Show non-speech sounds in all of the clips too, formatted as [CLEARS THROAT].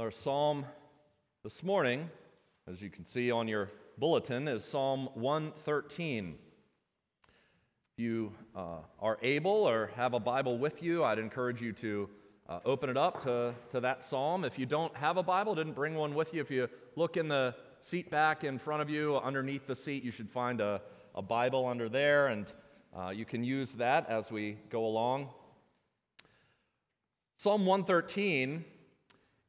Our psalm this morning, as you can see on your bulletin, is Psalm 113. If you uh, are able or have a Bible with you, I'd encourage you to uh, open it up to, to that psalm. If you don't have a Bible, didn't bring one with you, if you look in the seat back in front of you, underneath the seat, you should find a, a Bible under there, and uh, you can use that as we go along. Psalm 113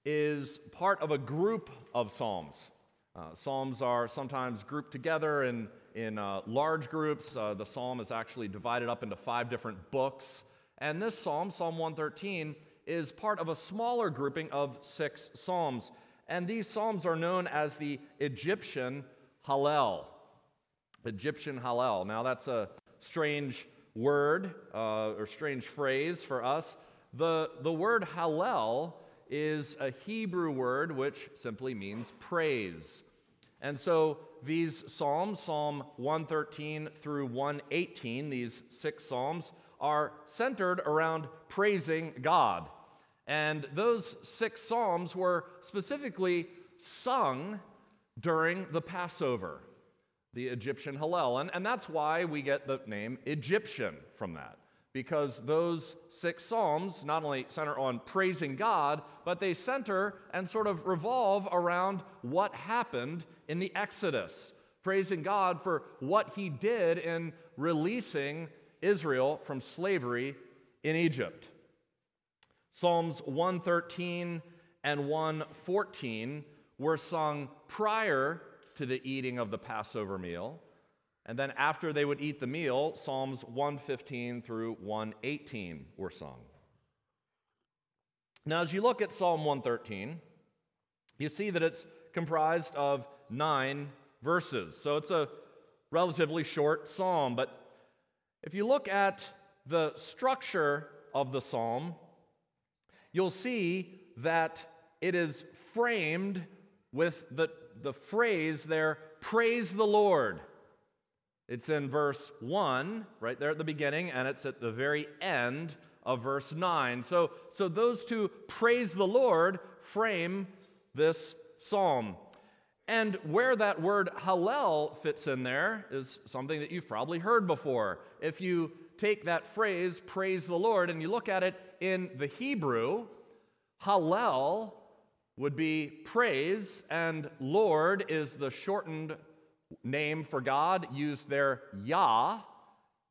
is part of a group of psalms. Uh, psalms are sometimes grouped together in, in uh, large groups. Uh, the psalm is actually divided up into five different books. And this psalm, Psalm 113, is part of a smaller grouping of six psalms. And these psalms are known as the Egyptian Hallel. Egyptian Hallel. Now, that's a strange word uh, or strange phrase for us. The, the word Hallel is a Hebrew word which simply means praise. And so these Psalms, Psalm 113 through 118, these six Psalms, are centered around praising God. And those six Psalms were specifically sung during the Passover, the Egyptian Hallel. And, and that's why we get the name Egyptian from that because those six Psalms not only center on praising God, but they center and sort of revolve around what happened in the Exodus, praising God for what He did in releasing Israel from slavery in Egypt. Psalms 113 and 114 were sung prior to the eating of the Passover meal. And then after they would eat the meal, Psalms 115 through 118 were sung. Now, as you look at Psalm 113, you see that it's comprised of nine verses. So it's a relatively short psalm. But if you look at the structure of the psalm, you'll see that it is framed with the, the phrase there, praise the Lord. It's in verse 1, right there at the beginning, and it's at the very end of verse 9. So, so those two praise the Lord frame this psalm. And where that word Hallel fits in there is something that you've probably heard before. If you take that phrase, praise the Lord, and you look at it in the Hebrew, Hallel would be praise, and Lord is the shortened name for God used there, Yah.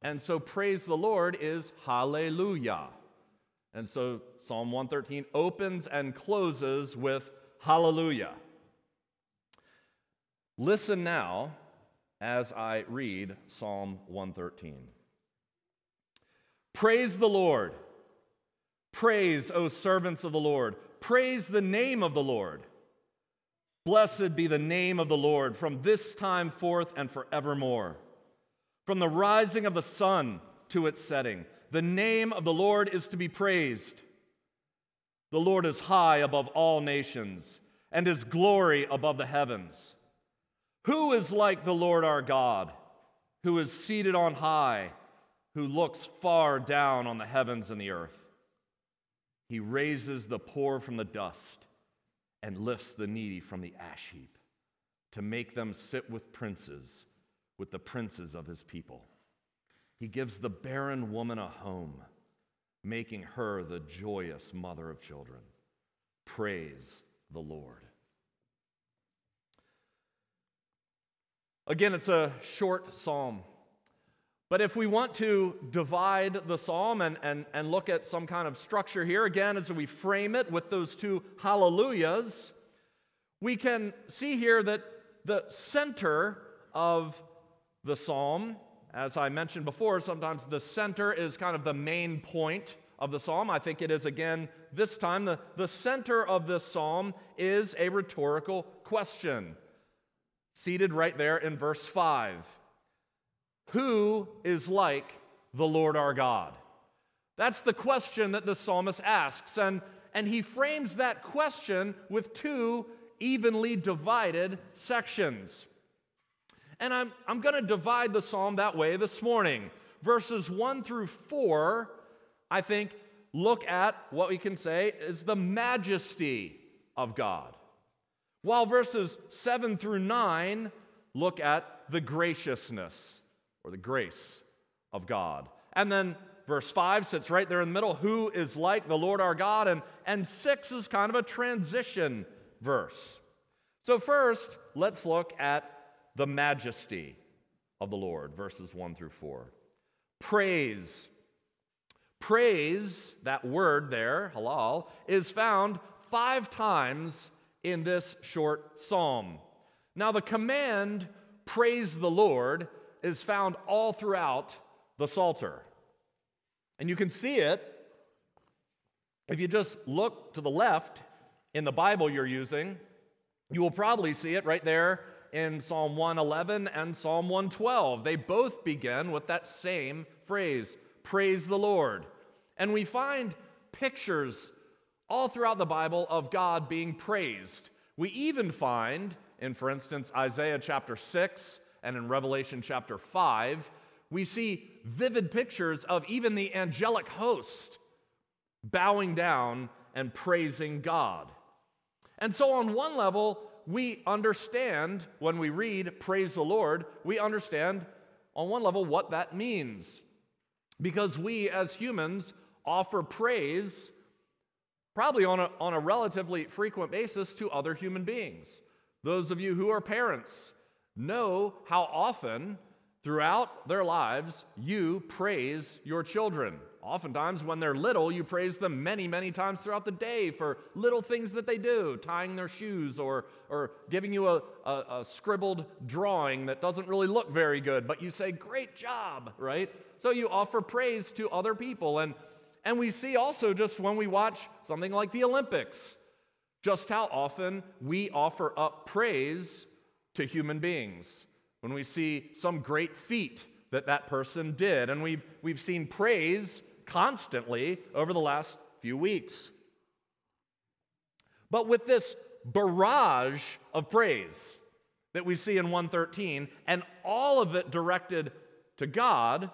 And so praise the Lord is hallelujah. And so Psalm 113 opens and closes with hallelujah. Listen now as I read Psalm 113. Praise the Lord. Praise, O servants of the Lord. Praise the name of the Lord. Blessed be the name of the Lord from this time forth and forevermore. From the rising of the sun to its setting, the name of the Lord is to be praised. The Lord is high above all nations, and his glory above the heavens. Who is like the Lord our God, who is seated on high, who looks far down on the heavens and the earth? He raises the poor from the dust and lifts the needy from the ash heap to make them sit with princes, with the princes of his people. He gives the barren woman a home, making her the joyous mother of children. Praise the Lord. Again, it's a short psalm. But if we want to divide the psalm and, and, and look at some kind of structure here, again, as we frame it with those two hallelujahs, we can see here that the center of the psalm, as I mentioned before, sometimes the center is kind of the main point of the psalm. I think it is again this time. The, the center of this psalm is a rhetorical question, seated right there in verse 5. Who is like the Lord our God? That's the question that the psalmist asks. And, and he frames that question with two evenly divided sections. And I'm, I'm going to divide the psalm that way this morning. Verses 1 through 4, I think, look at what we can say is the majesty of God. While verses 7 through 9 look at the graciousness or the grace of God. And then verse 5 sits right there in the middle who is like the Lord our God? And, and 6 is kind of a transition verse. So, first, let's look at the majesty of the Lord, verses 1 through 4. Praise. Praise, that word there, halal, is found five times in this short psalm. Now, the command, praise the Lord, is found all throughout the Psalter. And you can see it if you just look to the left in the Bible you're using. You will probably see it right there in Psalm 111 and Psalm 112. They both begin with that same phrase, praise the Lord. And we find pictures all throughout the Bible of God being praised. We even find, in, for instance, Isaiah chapter 6 and in Revelation chapter 5, we see vivid pictures of even the angelic host bowing down and praising God. And so, on one level, we understand when we read Praise the Lord, we understand on one level what that means. Because we as humans offer praise probably on a, on a relatively frequent basis to other human beings. Those of you who are parents know how often throughout their lives you praise your children. Oftentimes, when they're little, you praise them many, many times throughout the day for little things that they do, tying their shoes or, or giving you a, a, a scribbled drawing that doesn't really look very good, but you say, Great job, right? So you offer praise to other people. And and we see also just when we watch something like the Olympics, just how often we offer up praise to human beings. When we see some great feat that that person did, and we've, we've seen praise constantly over the last few weeks. But with this barrage of praise that we see in 113, and all of it directed to God,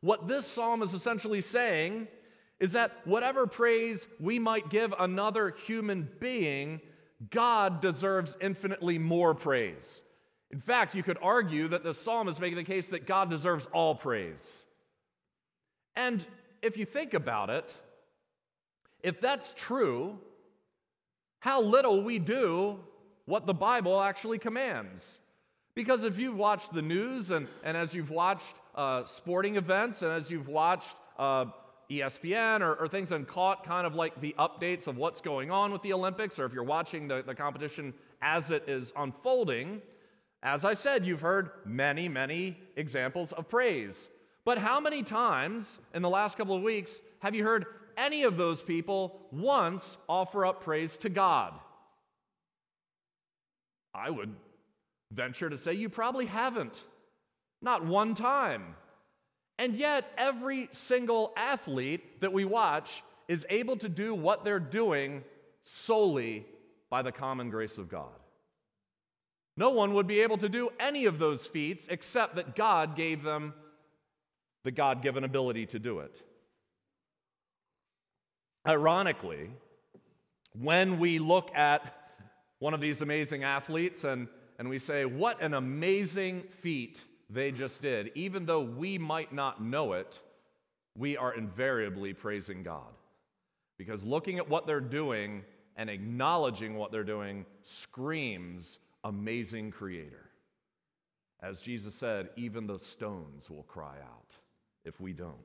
what this psalm is essentially saying is that whatever praise we might give another human being, God deserves infinitely more praise. In fact, you could argue that the psalm is making the case that God deserves all praise. And if you think about it, if that's true, how little we do what the Bible actually commands. Because if you've watched the news and, and as you've watched uh, sporting events and as you've watched uh, ESPN or, or, things and caught kind of like the updates of what's going on with the Olympics, or if you're watching the, the competition as it is unfolding, as I said, you've heard many, many examples of praise. But how many times in the last couple of weeks have you heard any of those people once offer up praise to God? I would venture to say you probably haven't. Not one time. And yet, every single athlete that we watch is able to do what they're doing solely by the common grace of God. No one would be able to do any of those feats except that God gave them the God given ability to do it. Ironically, when we look at one of these amazing athletes and and we say, What an amazing feat they just did. Even though we might not know it, we are invariably praising God. Because looking at what they're doing and acknowledging what they're doing screams amazing creator. As Jesus said, even the stones will cry out if we don't.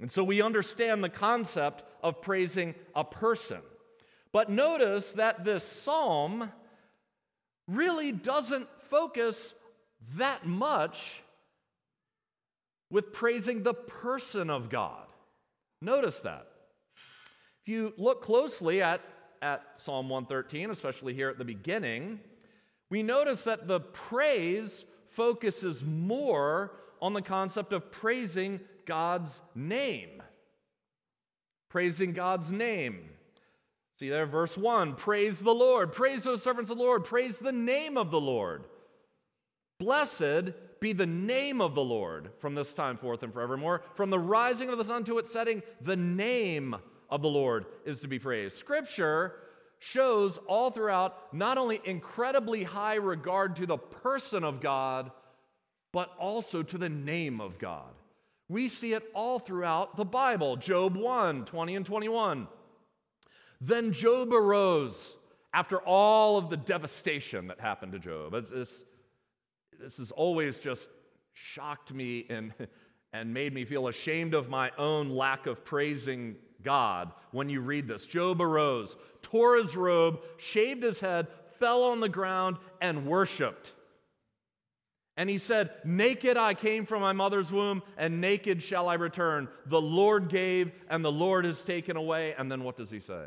And so we understand the concept of praising a person. But notice that this psalm really doesn't focus that much with praising the person of God. Notice that. If you look closely at, at Psalm 113, especially here at the beginning, we notice that the praise focuses more on the concept of praising God's name. Praising God's name. See there, verse 1 Praise the Lord, praise those servants of the Lord, praise the name of the Lord. Blessed be the name of the Lord from this time forth and forevermore. From the rising of the sun to its setting, the name of the Lord is to be praised. Scripture shows all throughout not only incredibly high regard to the person of God, but also to the name of God. We see it all throughout the Bible. Job 1 20 and 21. Then Job arose after all of the devastation that happened to Job. This, this has always just shocked me and, and made me feel ashamed of my own lack of praising God when you read this. Job arose, tore his robe, shaved his head, fell on the ground, and worshiped. And he said, Naked I came from my mother's womb, and naked shall I return. The Lord gave, and the Lord has taken away. And then what does he say?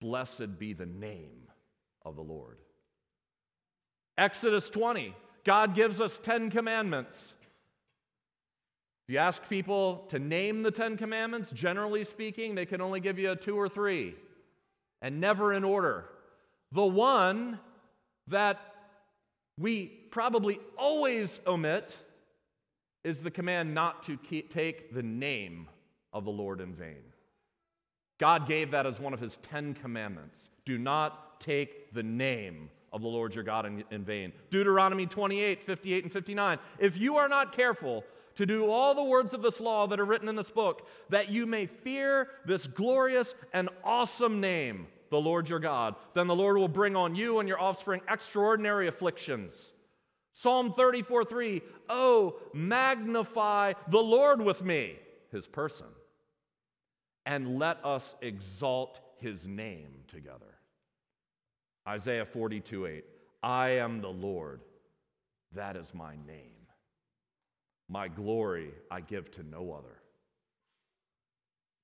Blessed be the name of the Lord. Exodus 20, God gives us 10 commandments. If you ask people to name the Ten Commandments, generally speaking, they can only give you a two or three, and never in order. The one that we probably always omit is the command not to keep, take the name of the Lord in vain. God gave that as one of his Ten Commandments. Do not take the name of the Lord your God in, in, vain. Deuteronomy 28, 58, and 59. If you are not careful to do all the words of this law that are written in this book, that you may fear this glorious and awesome name, the Lord your God, then the Lord will bring on you and your offspring extraordinary afflictions. Psalm 34, 3. Oh, magnify the Lord with me, his person and let us exalt his name together. Isaiah 42 8. I am the Lord, that is my name. My glory I give to no other.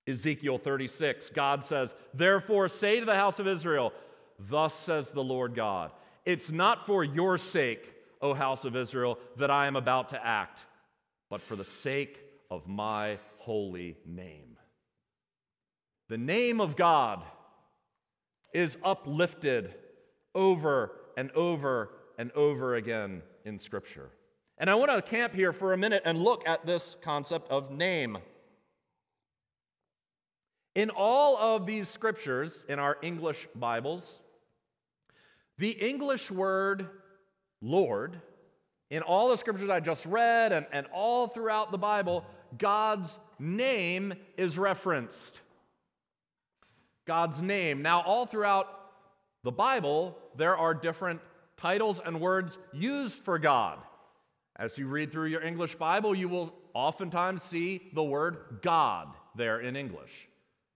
Ezekiel 36, God says, Therefore say to the house of Israel, Thus says the Lord God, it's not for your sake, O house of Israel, that I am about to act, but for the sake of my holy name. The name of God is uplifted over and over and over again in Scripture. And I want to camp here for a minute and look at this concept of name. In all of these scriptures in our English Bibles, the English word Lord, in all the scriptures I just read and, and all throughout the Bible, God's name is referenced. God's name. Now, all throughout the Bible, there are different titles and words used for God. As you read through your English Bible, you will oftentimes see the word God there in English.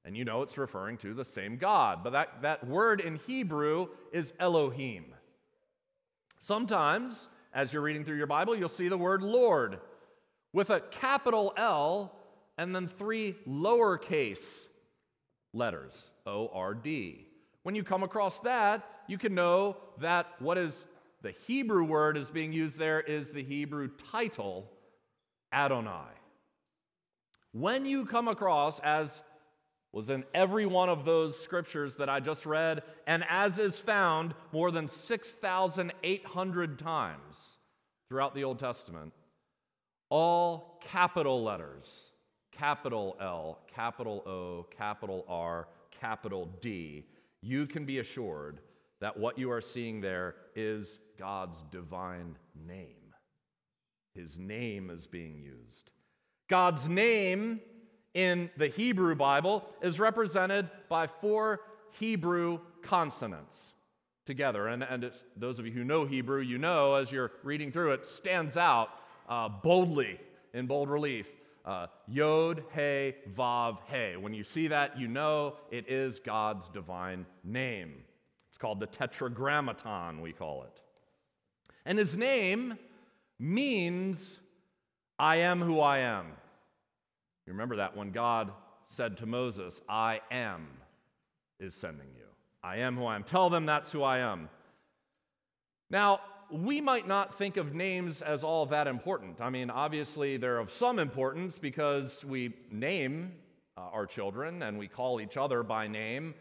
And you know it's referring to the same God. But that, that word in Hebrew is Elohim. Sometimes, as you're reading through your Bible, you'll see the word Lord with a capital L and then three lowercase letters O R D. When you come across that, you can know that what is the Hebrew word is being used there is the Hebrew title Adonai. When you come across, as was in every one of those scriptures that I just read, and as is found more than 6,800 times throughout the Old Testament, all capital letters capital L, capital O, capital R, capital D, you can be assured that what you are seeing there is God's divine name. His name is being used. God's name in the Hebrew Bible is represented by four Hebrew consonants together. And, and those of you who know Hebrew, you know as you're reading through it, stands out uh, boldly in bold relief. Uh, Yod, He, Vav, He. When you see that, you know it is God's divine name. It's called the Tetragrammaton, we call it. And his name means, I am who I am. You remember that when God said to Moses, I am is sending you. I am who I am. Tell them that's who I am. Now, we might not think of names as all that important. I mean, obviously, they're of some importance because we name uh, our children and we call each other by name.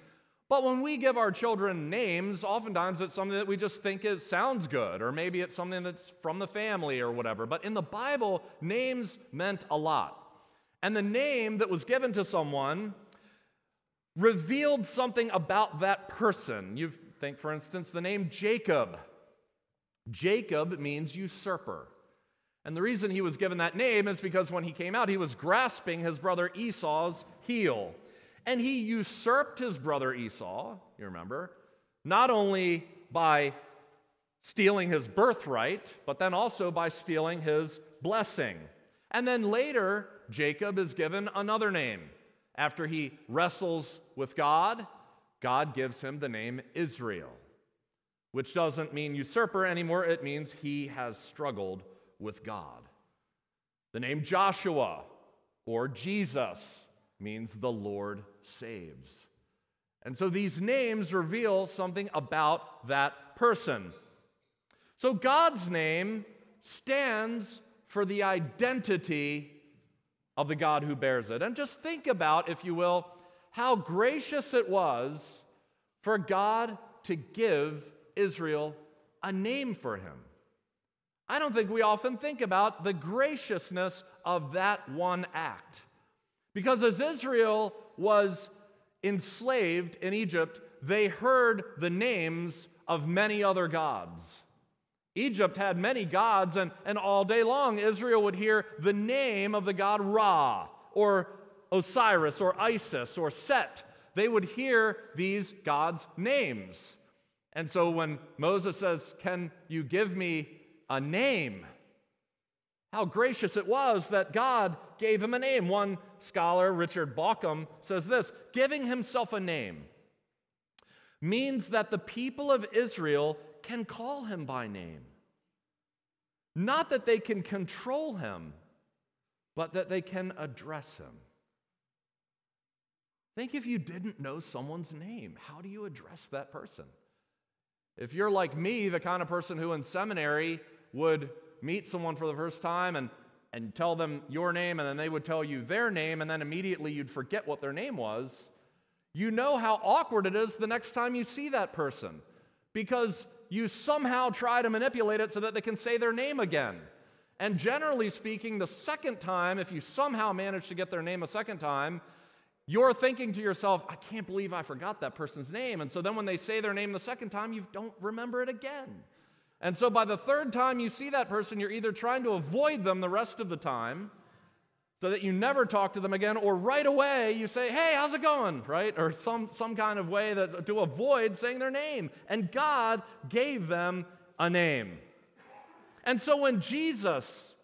But when we give our children names, oftentimes it's something that we just think it sounds good, or maybe it's something that's from the family or whatever. But in the Bible, names meant a lot. And the name that was given to someone revealed something about that person. You think, for instance, the name Jacob. Jacob means usurper. And the reason he was given that name is because when he came out, he was grasping his brother Esau's heel. And he usurped his brother Esau, you remember, not only by stealing his birthright, but then also by stealing his blessing. And then later, Jacob is given another name. After he wrestles with God, God gives him the name Israel, which doesn't mean usurper anymore, it means he has struggled with God. The name Joshua or Jesus means the Lord saves. And so these names reveal something about that person. So God's name stands for the identity of the God who bears it. And just think about, if you will, how gracious it was for God to give Israel a name for him. I don't think we often think about the graciousness of that one act. Because as Israel was enslaved in Egypt, they heard the names of many other gods. Egypt had many gods, and, and all day long Israel would hear the name of the god Ra, or Osiris, or Isis, or Set. They would hear these gods' names. And so when Moses says, Can you give me a name? How gracious it was that God gave him a name. One scholar, Richard Bauckham, says this giving himself a name means that the people of Israel can call him by name. Not that they can control him, but that they can address him. Think if you didn't know someone's name, how do you address that person? If you're like me, the kind of person who in seminary would meet someone for the first time and, and tell them your name, and then they would tell you their name, and then immediately you'd forget what their name was, you know how awkward it is the next time you see that person because you somehow try to manipulate it so that they can say their name again. And generally speaking, the second time, if you somehow manage to get their name a second time, you're thinking to yourself, I can't believe I forgot that person's name. And so then when they say their name the second time, you don't remember it again. And so by the third time you see that person, you're either trying to avoid them the rest of the time so that you never talk to them again, or right away you say, Hey, how's it going? Right? Or some, some kind of way that, to avoid saying their name. And God gave them a name. And so when Jesus,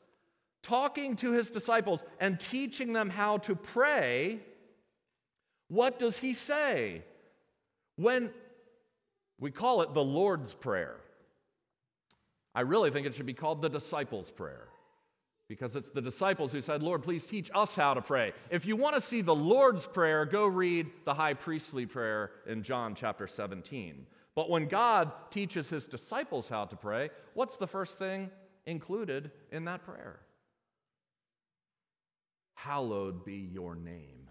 talking to his disciples and teaching them how to pray, what does he say? When we call it the Lord's Prayer. I really think it should be called the disciples' prayer because it's the disciples who said, Lord, please teach us how to pray. If you want to see the Lord's Prayer, go read the high priestly prayer in John chapter 17. But when God teaches his disciples how to pray, what's the first thing included in that prayer? Hallowed be your name.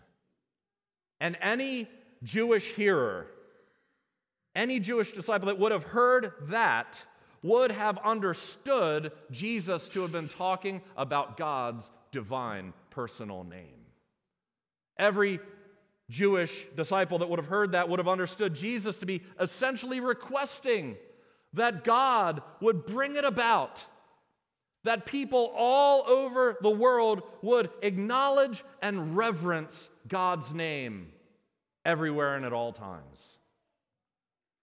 And any Jewish hearer, any Jewish disciple that would have heard that would have understood Jesus to have been talking about God's divine personal name. Every Jewish disciple that would have heard that would have understood Jesus to be essentially requesting that God would bring it about, that people all over the world would acknowledge and reverence God's name everywhere and at all times.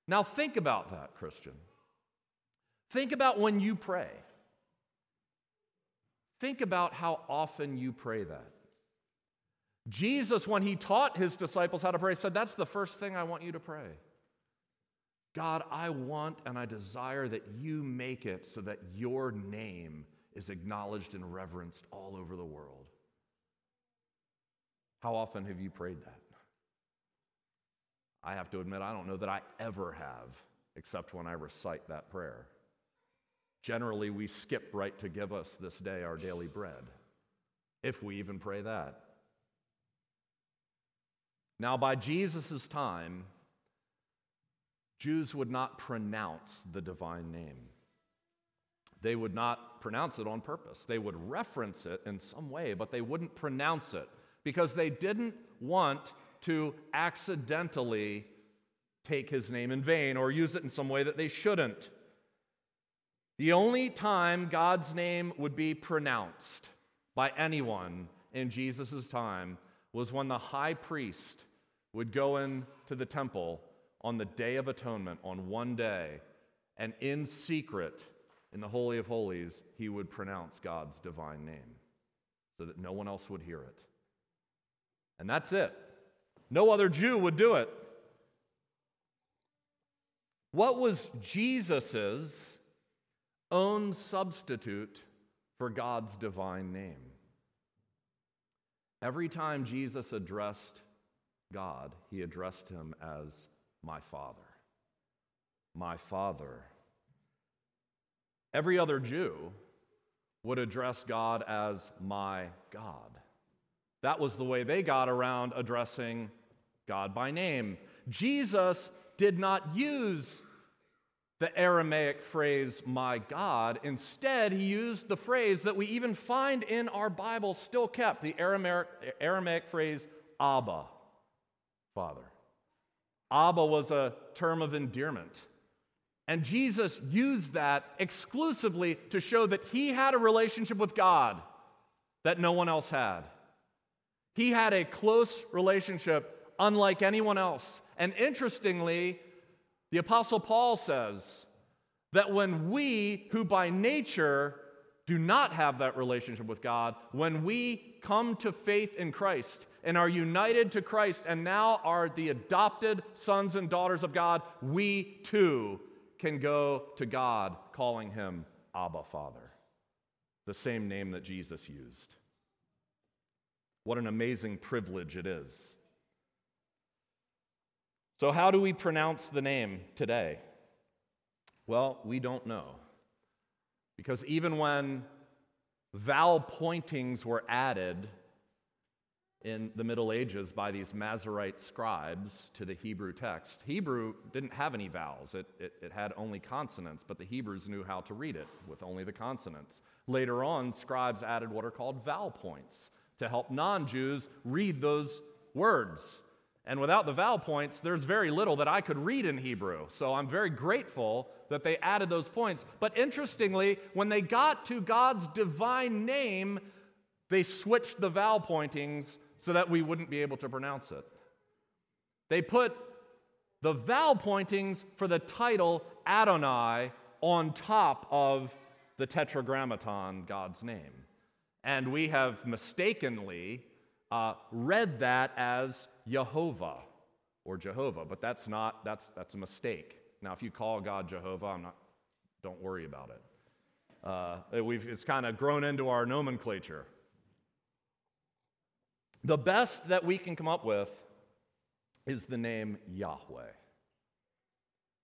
Now, think about that, Christian. Think about when you pray. Think about how often you pray that. Jesus, when he taught his disciples how to pray, said, That's the first thing I want you to pray. God, I want and I desire that you make it so that your name is acknowledged and reverenced all over the world. How often have you prayed that? I have to admit, I don't know that I ever have, except when I recite that prayer. Generally, we skip right to give us this day our daily bread, if we even pray that. Now, by Jesus' time, Jews would not pronounce the divine name. They would not pronounce it on purpose. They would reference it in some way, but they wouldn't pronounce it because they didn't want to accidentally take his name in vain or use it in some way that they shouldn't. The only time God's name would be pronounced by anyone in Jesus' time was when the high priest would go into the temple on the Day of Atonement, on one day, and in secret, in the Holy of Holies, he would pronounce God's divine name so that no one else would hear it. And that's it. No other Jew would do it. What was Jesus' own substitute for God's divine name? Every time Jesus addressed God, he addressed him as my Father. My Father. Every other Jew would address God as my God. That was the way they got around addressing God by name. Jesus did not use the Aramaic phrase, my God. Instead, he used the phrase that we even find in our Bible still kept the Aramaic, Aramaic phrase, Abba, Father. Abba was a term of endearment. And Jesus used that exclusively to show that he had a relationship with God that no one else had. He had a close relationship unlike anyone else. And interestingly, the Apostle Paul says that when we, who by nature do not have that relationship with God, when we come to faith in Christ and are united to Christ and now are the adopted sons and daughters of God, we too can go to God calling him Abba Father, the same name that Jesus used. What an amazing privilege it is. So, how do we pronounce the name today? Well, we don't know. Because even when vowel pointings were added in the Middle Ages by these Masorete scribes to the Hebrew text. Hebrew didn't have any vowels, it, it, it, had only consonants, but the Hebrews knew how to read it with only the consonants. Later on, scribes added what are called vowel points to help non Jews read those words. And without the vowel points, there's very little that I could read in Hebrew. So I'm very grateful that they added those points. But interestingly, when they got to God's divine name, they switched the vowel pointings so that we wouldn't be able to pronounce it. They put the vowel pointings for the title Adonai on top of the tetragrammaton, God's name. And we have mistakenly uh, read that as Jehovah or Jehovah, but that's not, that's, that's a mistake. Now, if you call God Jehovah, I'm not, don't worry about it. Uh, it's kind of grown into our nomenclature. The best that we can come up with is the name Yahweh.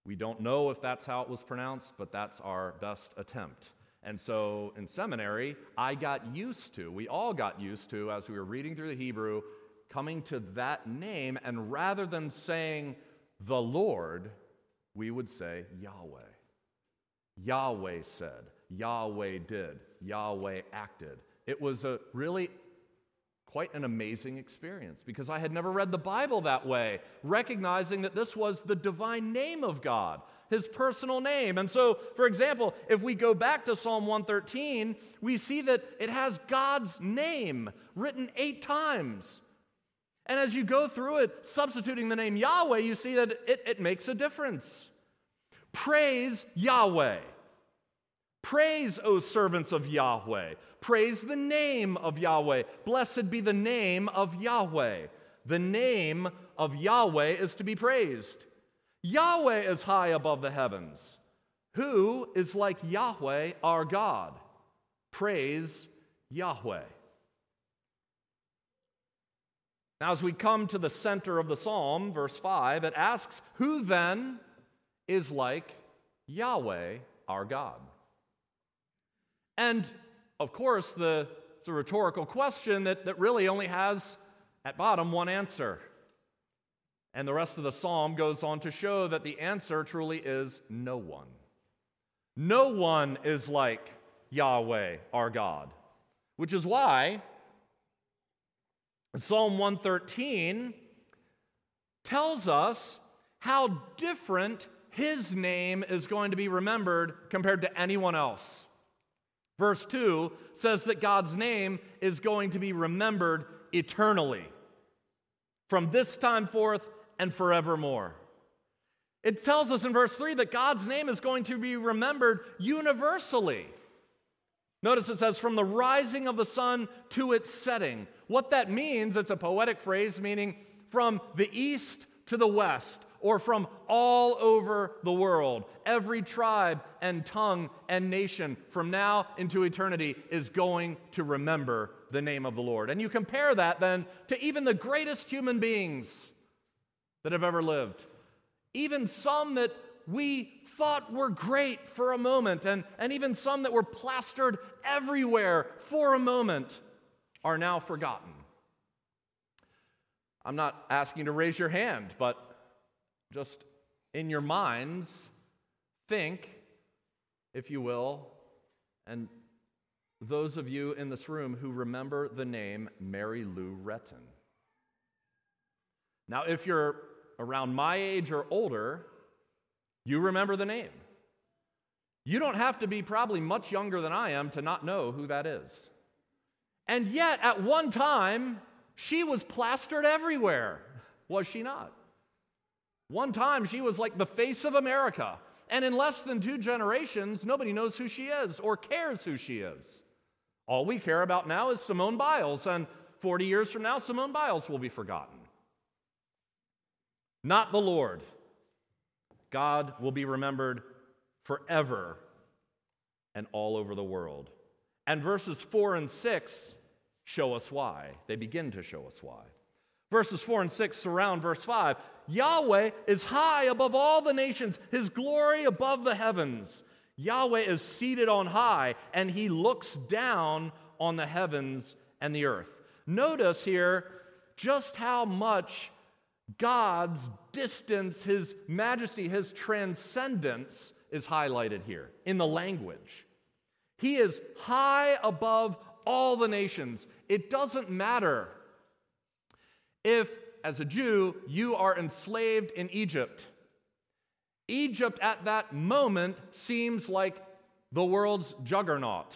We don't know if that's how it was pronounced, but that's our best attempt. And so in seminary, I got used to, we all got used to, as we were reading through the Hebrew, coming to that name, and rather than saying the Lord, we would say Yahweh. Yahweh said, Yahweh did, Yahweh acted. It was a really quite an amazing experience because I had never read the Bible that way, recognizing that this was the divine name of God, his personal name. And so, for example, if we go back to Psalm 113, we see that it has God's name written eight times. And as you go through it, substituting the name Yahweh, you see that it, it makes a difference. Praise Yahweh. Praise, O servants of Yahweh. Praise the name of Yahweh. Blessed be the name of Yahweh. The name of Yahweh is to be praised. Yahweh is high above the heavens. Who is like Yahweh our God? Praise Yahweh. Now, as we come to the center of the psalm, verse 5, it asks, Who then is like Yahweh our God? And of course, the, it's a rhetorical question that, that really only has at bottom one answer. And the rest of the psalm goes on to show that the answer truly is no one. No one is like Yahweh, our God, which is why Psalm 113 tells us how different his name is going to be remembered compared to anyone else. Verse 2 says that God's name is going to be remembered eternally, from this time forth and forevermore. It tells us in verse 3 that God's name is going to be remembered universally. Notice it says, from the rising of the sun to its setting. What that means, it's a poetic phrase meaning from the east to the west, or from all over the world. Every tribe and tongue and nation from now into eternity is going to remember the name of the Lord. And you compare that then to even the greatest human beings that have ever lived, even some that we thought were great for a moment, and, and even some that were plastered everywhere for a moment, are now forgotten. I'm not asking to raise your hand, but just in your minds, think, if you will, and those of you in this room who remember the name Mary Lou Retton. Now, if you're around my age or older, you remember the name. You don't have to be probably much younger than I am to not know who that is. And yet, at one time, she was plastered everywhere, was she not? One time she was like the face of America. And in less than two generations, nobody knows who she is or cares who she is. All we care about now is Simone Biles, and 40 years from now, Simone Biles will be forgotten. Not the Lord. God will be remembered forever and all over the world. And verses 4 and 6 show us why. They begin to show us why. Verses 4 and 6 surround verse 5. Yahweh is high above all the nations, his glory above the heavens. Yahweh is seated on high, and he looks down on the heavens and the earth. Notice here just how much God's distance, his majesty, his transcendence is highlighted here in the language. He is high above all the nations. It doesn't matter if as a Jew, you are enslaved in Egypt. Egypt at that moment seems like the world's juggernaut.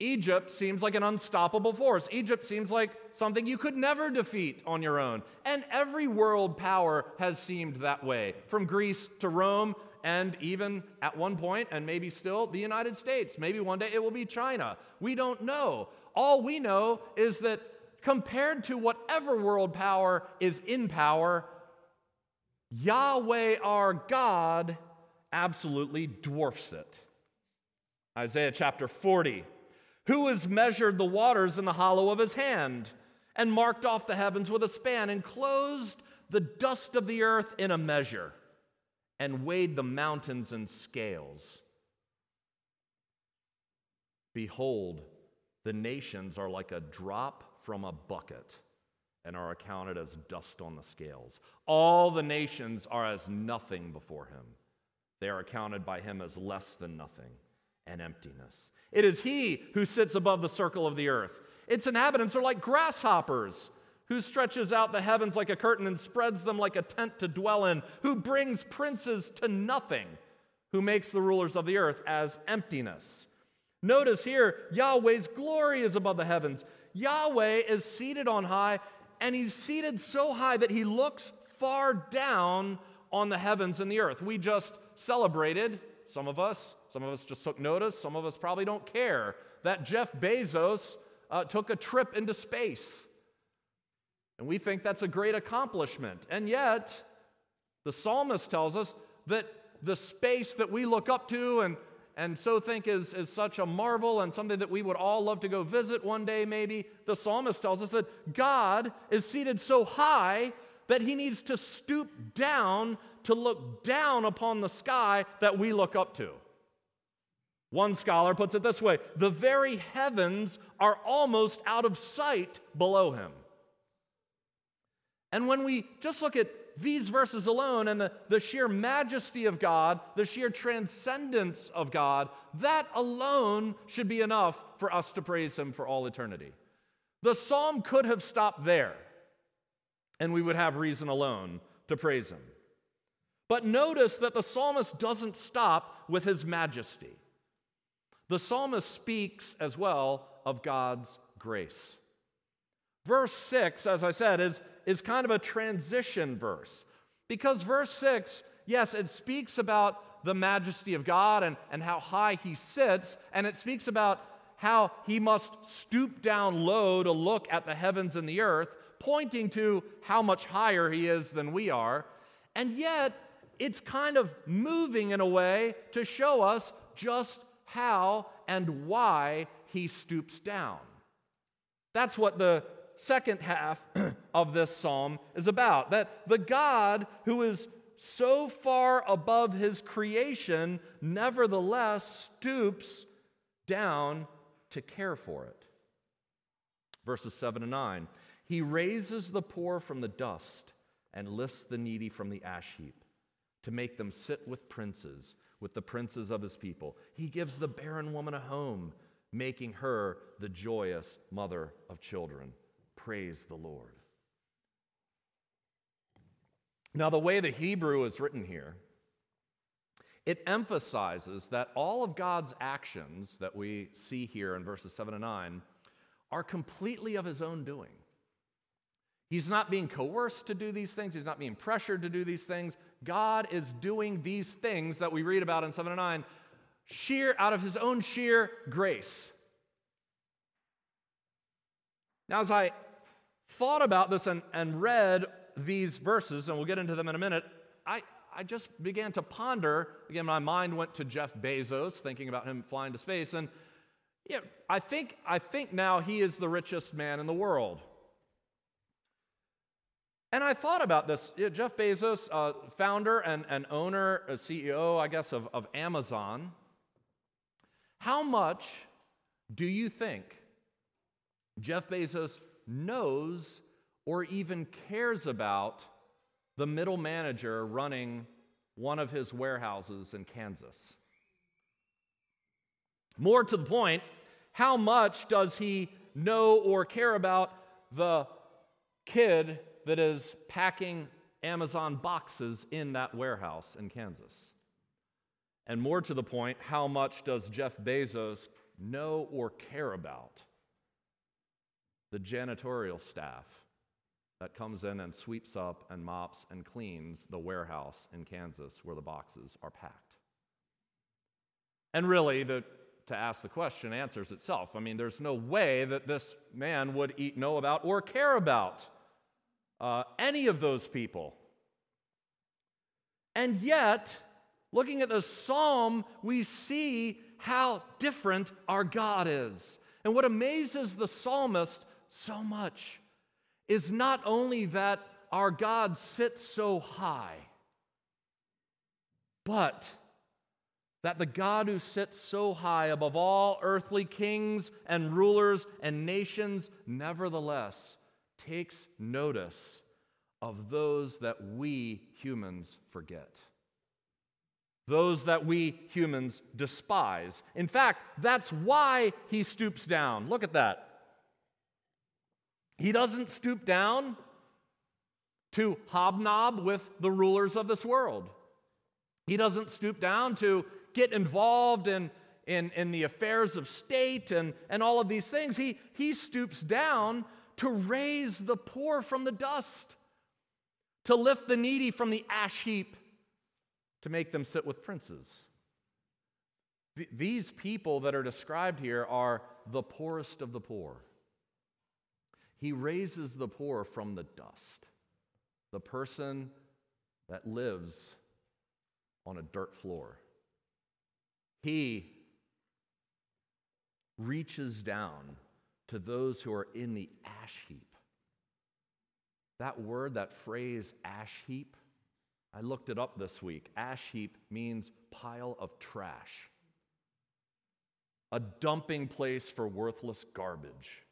Egypt seems like an unstoppable force. Egypt seems like something you could never defeat on your own. And every world power has seemed that way, from Greece to Rome, and even at one point, and maybe still, the United States. Maybe one day it will be China. We don't know. All we know is that compared to whatever world power is in power, Yahweh our God absolutely dwarfs it. Isaiah chapter 40 Who has measured the waters in the hollow of his hand, and marked off the heavens with a span, and closed the dust of the earth in a measure, and weighed the mountains in scales? Behold, the nations are like a drop from a bucket and are accounted as dust on the scales. All the nations are as nothing before him. They are accounted by him as less than nothing and emptiness. It is he who sits above the circle of the earth. Its inhabitants are like grasshoppers, who stretches out the heavens like a curtain and spreads them like a tent to dwell in, who brings princes to nothing, who makes the rulers of the earth as emptiness. Notice here, Yahweh's glory is above the heavens. Yahweh is seated on high, and he's seated so high that he looks far down on the heavens and the earth. We just celebrated, some of us, some of us just took notice, some of us probably don't care, that Jeff Bezos uh, took a trip into space. And we think that's a great accomplishment. And yet, the psalmist tells us that the space that we look up to and and so think is, is such a marvel and something that we would all love to go visit one day, maybe. The psalmist tells us that God is seated so high that he needs to stoop down to look down upon the sky that we look up to. One scholar puts it this way the very heavens are almost out of sight below him. And when we just look at these verses alone and the, the sheer majesty of God, the sheer transcendence of God, that alone should be enough for us to praise Him for all eternity. The psalm could have stopped there. and we would have reason alone to praise him. But notice that the psalmist doesn't stop with his majesty. The psalmist speaks as well of God's grace. Verse 6, as I said, is, is kind of a transition verse because verse 6, yes, it speaks about the majesty of God and, and how high he sits, and it speaks about how he must stoop down low to look at the heavens and the earth, pointing to how much higher he is than we are. And yet, it's kind of moving in a way to show us just how and why he stoops down. That's what the second half [CLEARS THROAT] of this psalm is about. That the God who is so far above his creation nevertheless stoops down to care for it. Verses 7 and 9 He raises the poor from the dust and lifts the needy from the ash heap to make them sit with princes, with the princes of his people. He gives the barren woman a home, making her the joyous mother of children. Praise the Lord. Now, the way the Hebrew is written here, it emphasizes that all of God's actions that we see here in verses 7 and 9 are completely of his own doing. He's not being coerced to do these things, he's not being pressured to do these things. God is doing these things that we read about in 7 and 9 sheer out of his own sheer grace. Now, as I thought about this and, and read these verses, and we'll get into them in a minute, I, I just began to ponder. Again, my mind went to Jeff Bezos, thinking about him flying to space. And yeah, I think, I think now he is the richest man in the world. And I thought about this. Jeff Bezos, uh, founder and, and owner, uh, CEO, I guess, of, of Amazon. How much do you think Jeff Bezos knows or even cares about the middle manager running one of his warehouses in Kansas? More to the point, how much does he know or care about the kid that is packing Amazon boxes in that warehouse in Kansas? And more to the point, how much does Jeff Bezos know or care about the janitorial staff that comes in and sweeps up and mops and cleans the warehouse in Kansas where the boxes are packed? And really, the, to ask the question answers itself. I mean, there's no way that this man would eat, know about or care about uh, any of those people. And yet, looking at the psalm, we see how different our God is. And what amazes the psalmist so much is not only that our God sits so high, but that the God who sits so high above all earthly kings and rulers and nations, nevertheless, takes notice of those that we humans forget. Those that we humans despise. In fact, that's why he stoops down. Look at that. He doesn't stoop down to hobnob with the rulers of this world. He doesn't stoop down to get involved in, in, in the affairs of state and, and all of these things. He, he stoops down to raise the poor from the dust, to lift the needy from the ash heap, to make them sit with princes. Th- these people that are described here are the poorest of the poor. He raises the poor from the dust, the person that lives on a dirt floor. He reaches down to those who are in the ash heap. That word, that phrase, ash heap, I looked it up this week. Ash heap means pile of trash, a dumping place for worthless garbage.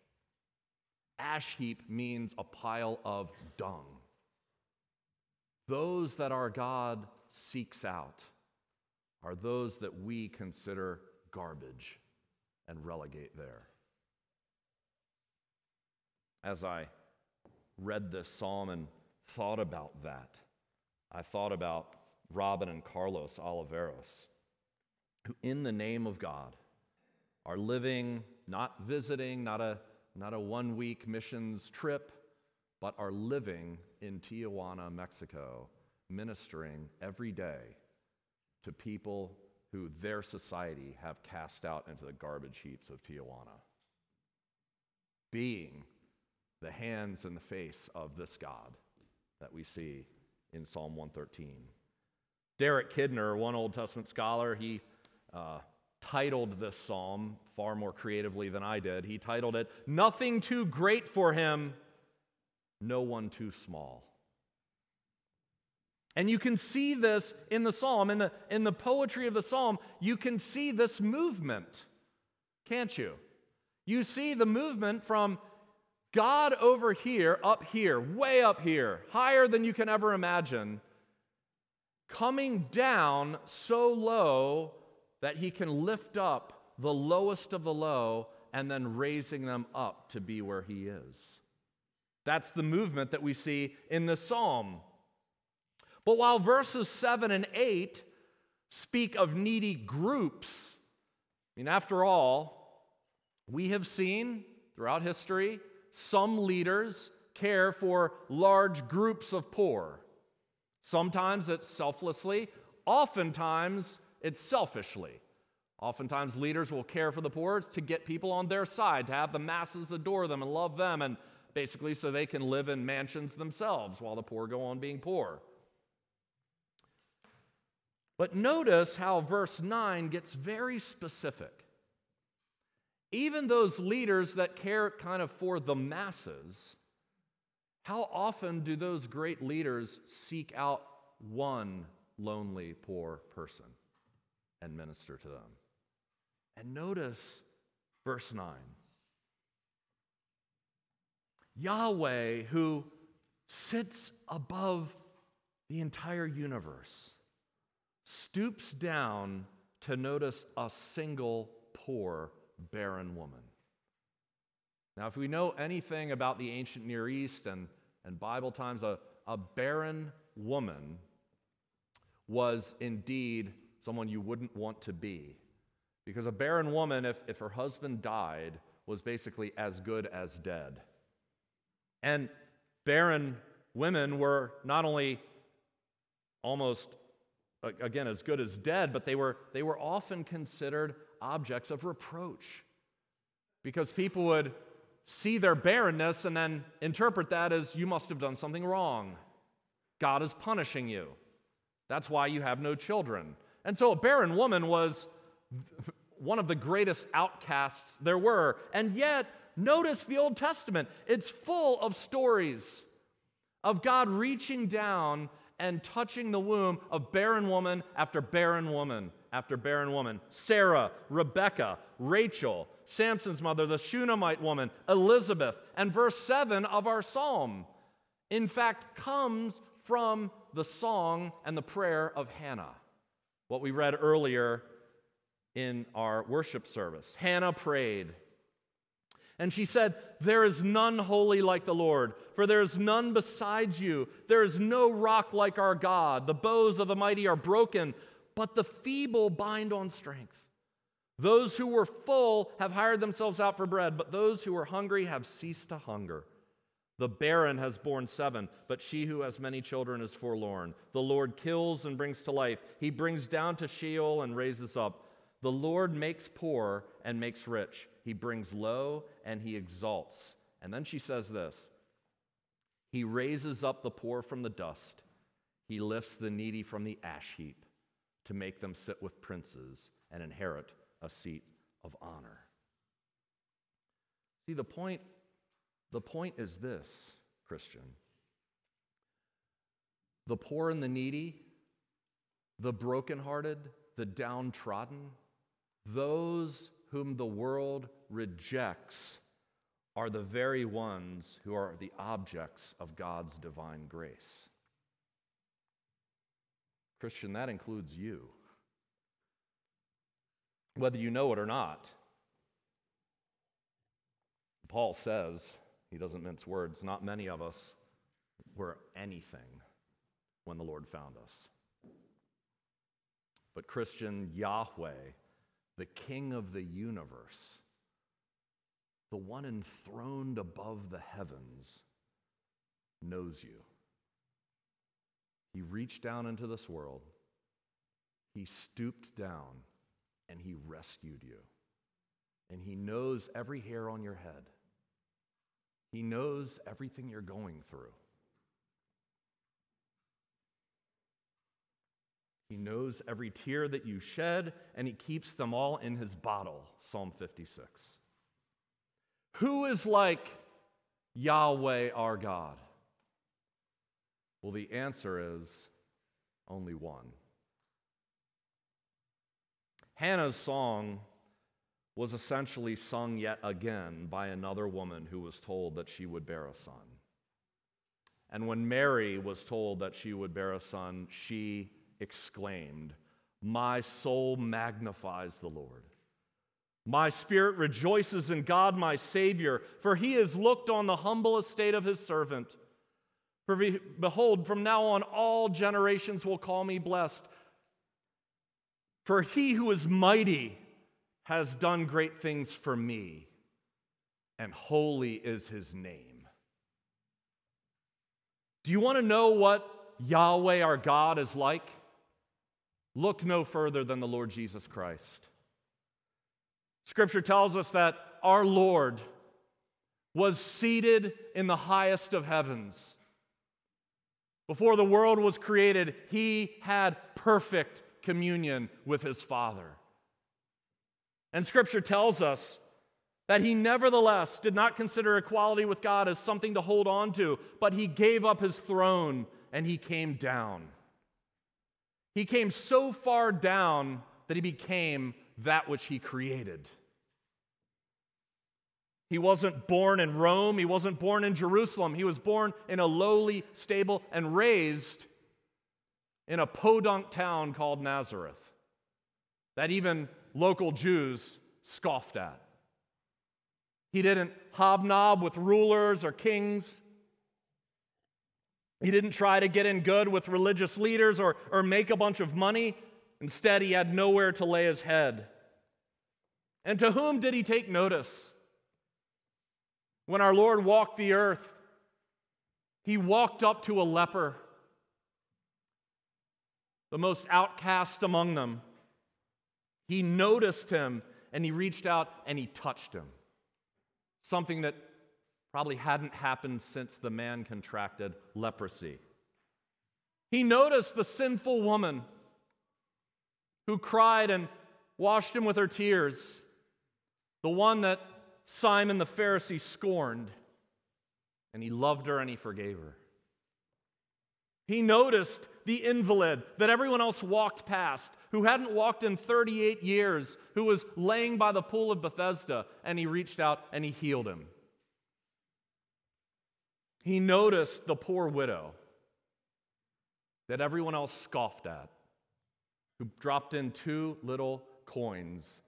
Ash heap means a pile of dung. Those that our God seeks out are those that we consider garbage and relegate there as I read this psalm and thought about that, I thought about Robin and Carlos Oliveros, who, in the name of God, are living, not visiting, not a, not a one week missions trip, but are living in Tijuana, Mexico, ministering every day to people who their society have cast out into the garbage heaps of Tijuana. Being the hands and the face of this God that we see in Psalm 113. Derek Kidner, one Old Testament scholar, he uh, titled this psalm far more creatively than I did. He titled it, Nothing Too Great for Him, No One Too Small. And you can see this in the psalm, in the, in the poetry of the psalm, you can see this movement, can't you? You see the movement from God over here, up here, way up here, higher than you can ever imagine, coming down so low that he can lift up the lowest of the low and then raising them up to be where he is. That's the movement that we see in the psalm. But while verses 7 and 8 speak of needy groups, I mean, after all, we have seen throughout history some leaders care for large groups of poor. Sometimes it's selflessly, oftentimes it's selfishly. Oftentimes, leaders will care for the poor to get people on their side, to have the masses adore them and love them, and basically so they can live in mansions themselves while the poor go on being poor. But notice how verse 9 gets very specific. Even those leaders that care kind of for the masses, how often do those great leaders seek out one lonely poor person and minister to them? And notice verse 9 Yahweh, who sits above the entire universe, stoops down to notice a single poor, barren woman. Now, if we know anything about the ancient Near East and, and Bible times, a, a barren woman was indeed someone you wouldn't want to be. Because a barren woman, if, if her husband died, was basically as good as dead. And barren women were not only almost again, as good as dead, but they were, they were often considered objects of reproach because people would see their barrenness and then interpret that as you must have done something wrong. God is punishing you. That's why you have no children. And so a barren woman was one of the greatest outcasts there were. And yet, notice the Old Testament, it's full of stories of God reaching down and touching the womb of barren woman after barren woman after barren woman Sarah, Rebecca, Rachel, Samson's mother, the Shunammite woman, Elizabeth, and verse 7 of our psalm, in fact, comes from the song and the prayer of Hannah, what we read earlier in our worship service. Hannah prayed. And she said, There is none holy like the Lord, for there is none besides you. There is no rock like our God. The bows of the mighty are broken, but the feeble bind on strength. Those who were full have hired themselves out for bread, but those who were hungry have ceased to hunger. The barren has borne seven, but she who has many children is forlorn. The Lord kills and brings to life. He brings down to Sheol and raises up. The Lord makes poor and makes rich. He brings low and he exalts. And then she says this He raises up the poor from the dust, he lifts the needy from the ash heap to make them sit with princes and inherit a seat of honor. See, the point, the point is this, Christian. The poor and the needy, the brokenhearted, the downtrodden, those whom the world rejects are the very ones who are the objects of God's divine grace. Christian, that includes you. Whether you know it or not. Paul says, he doesn't mince words, not many of us were anything when the Lord found us. But, Christian, Yahweh, the King of the universe, the one enthroned above the heavens, knows you. He reached down into this world, He stooped down, and He rescued you. And He knows every hair on your head, He knows everything you're going through. He knows every tear that you shed, and He keeps them all in His bottle. Psalm 56. Who is like Yahweh our God? Well, the answer is only one. Hannah's song was essentially sung yet again by another woman who was told that she would bear a son. And when Mary was told that she would bear a son, she exclaimed, My soul magnifies the Lord. My spirit rejoices in God, my Savior, for he has looked on the humble estate of his servant. For behold, from now on all generations will call me blessed. For he who is mighty has done great things for me, and holy is his name. Do you want to know what Yahweh our God is like? Look no further than the Lord Jesus Christ. Scripture tells us that our Lord was seated in the highest of heavens. Before the world was created, he had perfect communion with his Father. And Scripture tells us that he nevertheless did not consider equality with God as something to hold on to, but he gave up his throne and he came down. He came so far down that he became that which he created. He wasn't born in Rome, he wasn't born in Jerusalem. He was born in a lowly stable and raised in a podunk town called Nazareth that even local Jews scoffed at. He didn't hobnob with rulers or kings. He didn't try to get in good with religious leaders or, or make a bunch of money. Instead, he had nowhere to lay his head. And to whom did he take notice? When our Lord walked the earth, he walked up to a leper, the most outcast among them. He noticed him and he reached out and he touched him. Something that Probably hadn't happened since the man contracted leprosy. He noticed the sinful woman who cried and washed him with her tears, the one that Simon the Pharisee scorned, and he loved her and he forgave her. He noticed the invalid that everyone else walked past, who hadn't walked in 38 years, who was laying by the pool of Bethesda, and he reached out and he healed him. He noticed the poor widow that everyone else scoffed at, who dropped in two little coins,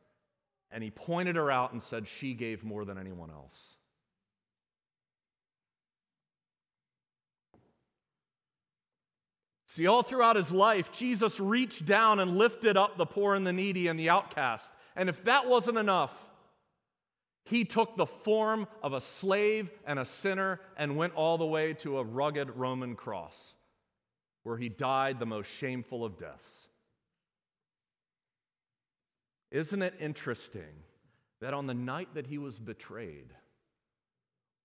and he pointed her out and said she gave more than anyone else. See, all throughout his life, Jesus reached down and lifted up the poor and the needy and the outcast. And if that wasn't enough, he took the form of a slave and a sinner and went all the way to a rugged Roman cross where he died the most shameful of deaths. Isn't it interesting that on the night that he was betrayed,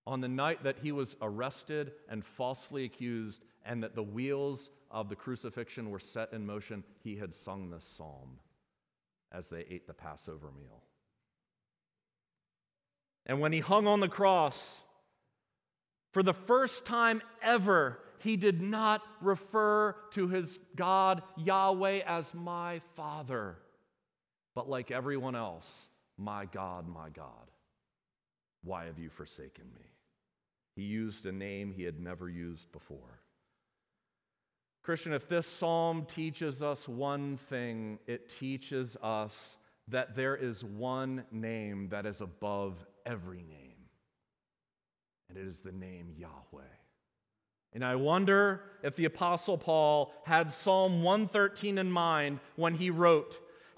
on the night that he was arrested and falsely accused, and that the wheels of the crucifixion were set in motion, he had sung this psalm as they ate the Passover meal. And when he hung on the cross, for the first time ever, he did not refer to his God, Yahweh, as my Father, but like everyone else, my God, my God, why have you forsaken me? He used a name he had never used before. Christian, if this psalm teaches us one thing, it teaches us that there is one name that is above every name, and it is the name Yahweh. And I wonder if the Apostle Paul had Psalm 113 in mind when he wrote,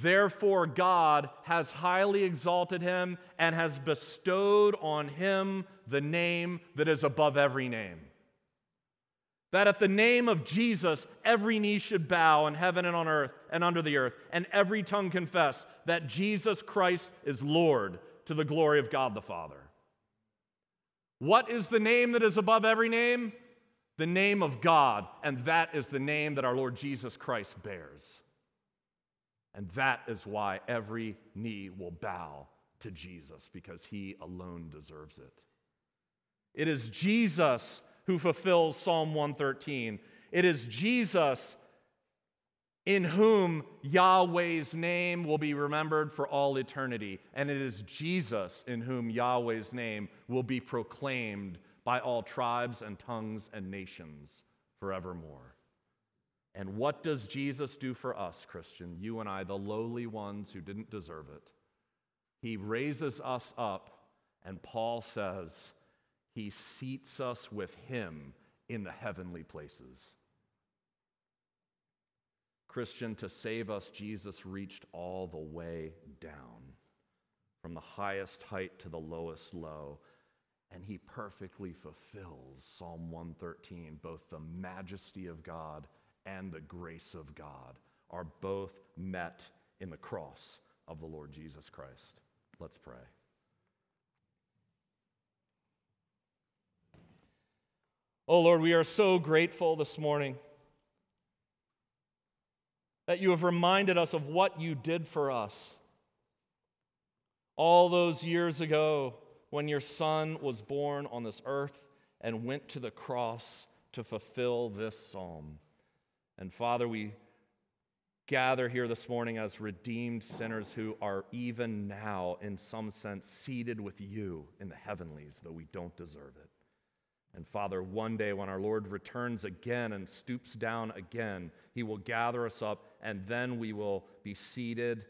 Therefore, God has highly exalted him and has bestowed on him the name that is above every name that at the name of Jesus, every knee should bow in heaven and on earth and under the earth, and every tongue confess that Jesus Christ is Lord to the glory of God the Father. What is the name that is above every name? The name of God, and that is the name that our Lord Jesus Christ bears. And that is why every knee will bow to Jesus, because he alone deserves it. It is Jesus who fulfills Psalm 113. It is Jesus in whom Yahweh's name will be remembered for all eternity. And it is Jesus in whom Yahweh's name will be proclaimed by all tribes and tongues and nations forevermore. And what does Jesus do for us, Christian? You and I, the lowly ones who didn't deserve it. He raises us up, and Paul says, he seats us with Him in the heavenly places. Christian, to save us, Jesus reached all the way down, from the highest height to the lowest low. And he perfectly fulfills Psalm 113. Both the majesty of God and the grace of God are both met in the cross of the Lord Jesus Christ. Let's pray. Oh Lord, we are so grateful this morning that you have reminded us of what you did for us all those years ago when your son was born on this earth and went to the cross to fulfill this psalm. And Father, we gather here this morning as redeemed sinners who are even now, in some sense, seated with you in the heavenlies, though we don't deserve it. And Father, one day when our Lord returns again and stoops down again, he will gather us up, and then we will be seated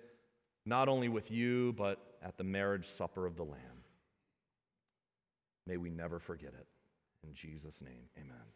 not only with you, but at the marriage supper of the Lamb. May we never forget it. In Jesus' name, amen.